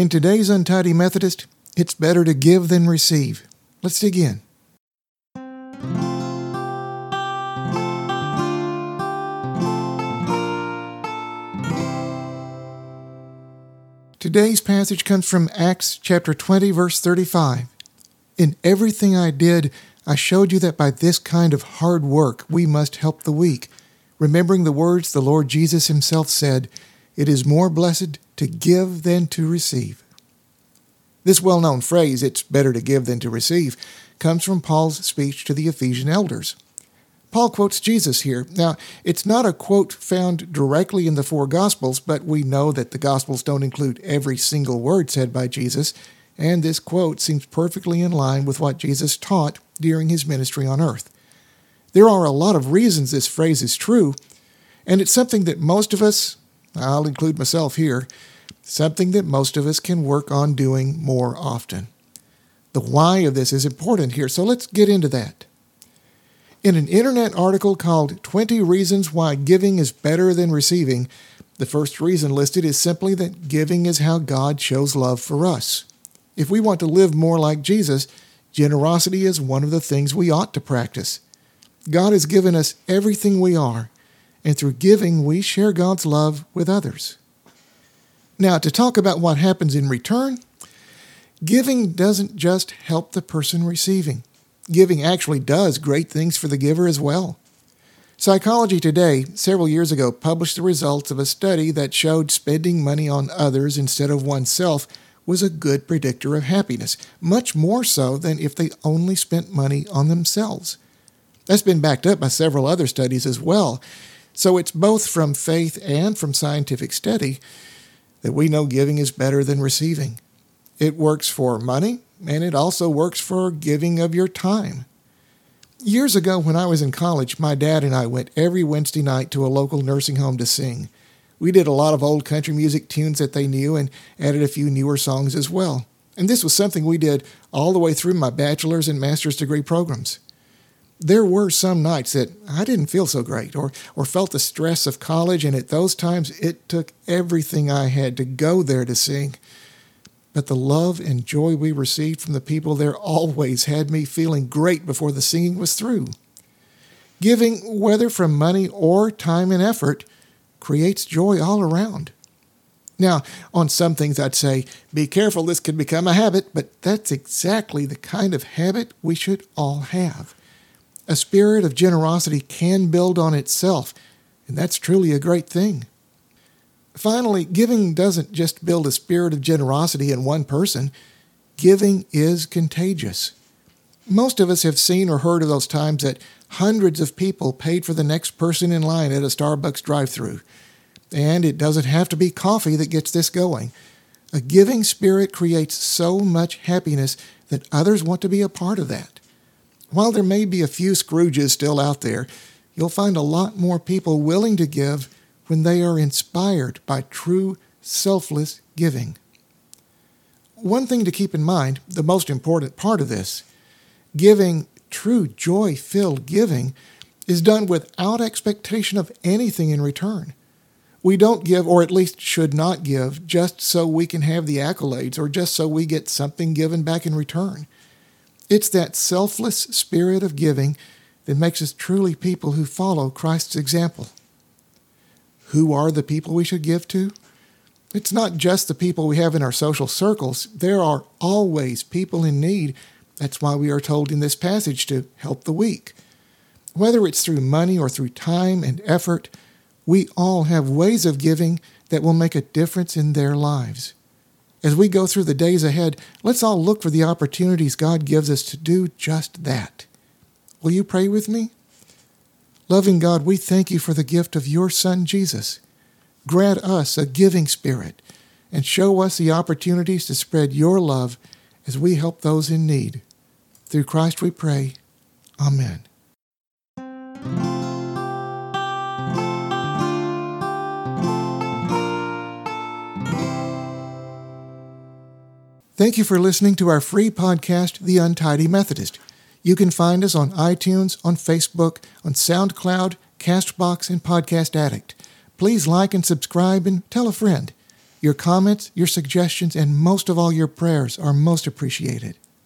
In today's Untidy Methodist, it's better to give than receive. Let's dig in. Today's passage comes from Acts chapter 20 verse 35. In everything I did, I showed you that by this kind of hard work we must help the weak, remembering the words the Lord Jesus himself said, it is more blessed to give than to receive. This well known phrase, it's better to give than to receive, comes from Paul's speech to the Ephesian elders. Paul quotes Jesus here. Now, it's not a quote found directly in the four Gospels, but we know that the Gospels don't include every single word said by Jesus, and this quote seems perfectly in line with what Jesus taught during his ministry on earth. There are a lot of reasons this phrase is true, and it's something that most of us, I'll include myself here, something that most of us can work on doing more often. The why of this is important here, so let's get into that. In an internet article called 20 Reasons Why Giving is Better Than Receiving, the first reason listed is simply that giving is how God shows love for us. If we want to live more like Jesus, generosity is one of the things we ought to practice. God has given us everything we are, and through giving, we share God's love with others. Now, to talk about what happens in return, giving doesn't just help the person receiving giving actually does great things for the giver as well. Psychology Today, several years ago, published the results of a study that showed spending money on others instead of oneself was a good predictor of happiness, much more so than if they only spent money on themselves. That's been backed up by several other studies as well. So it's both from faith and from scientific study that we know giving is better than receiving. It works for money, and it also works for giving of your time. Years ago, when I was in college, my dad and I went every Wednesday night to a local nursing home to sing. We did a lot of old country music tunes that they knew and added a few newer songs as well. And this was something we did all the way through my bachelor's and master's degree programs. There were some nights that I didn't feel so great or, or felt the stress of college, and at those times it took everything I had to go there to sing. But the love and joy we received from the people there always had me feeling great before the singing was through. Giving, whether from money or time and effort, creates joy all around. Now, on some things I'd say, be careful, this could become a habit, but that's exactly the kind of habit we should all have. A spirit of generosity can build on itself, and that's truly a great thing. Finally, giving doesn't just build a spirit of generosity in one person, giving is contagious. Most of us have seen or heard of those times that hundreds of people paid for the next person in line at a Starbucks drive through. And it doesn't have to be coffee that gets this going. A giving spirit creates so much happiness that others want to be a part of that. While there may be a few Scrooges still out there, you'll find a lot more people willing to give when they are inspired by true, selfless giving. One thing to keep in mind, the most important part of this, giving, true joy filled giving, is done without expectation of anything in return. We don't give, or at least should not give, just so we can have the accolades or just so we get something given back in return. It's that selfless spirit of giving that makes us truly people who follow Christ's example who are the people we should give to? It's not just the people we have in our social circles. There are always people in need. That's why we are told in this passage to help the weak. Whether it's through money or through time and effort, we all have ways of giving that will make a difference in their lives. As we go through the days ahead, let's all look for the opportunities God gives us to do just that. Will you pray with me? Loving God, we thank you for the gift of your Son, Jesus. Grant us a giving spirit and show us the opportunities to spread your love as we help those in need. Through Christ we pray. Amen. Thank you for listening to our free podcast, The Untidy Methodist. You can find us on iTunes, on Facebook, on SoundCloud, Castbox, and Podcast Addict. Please like and subscribe and tell a friend. Your comments, your suggestions, and most of all, your prayers are most appreciated.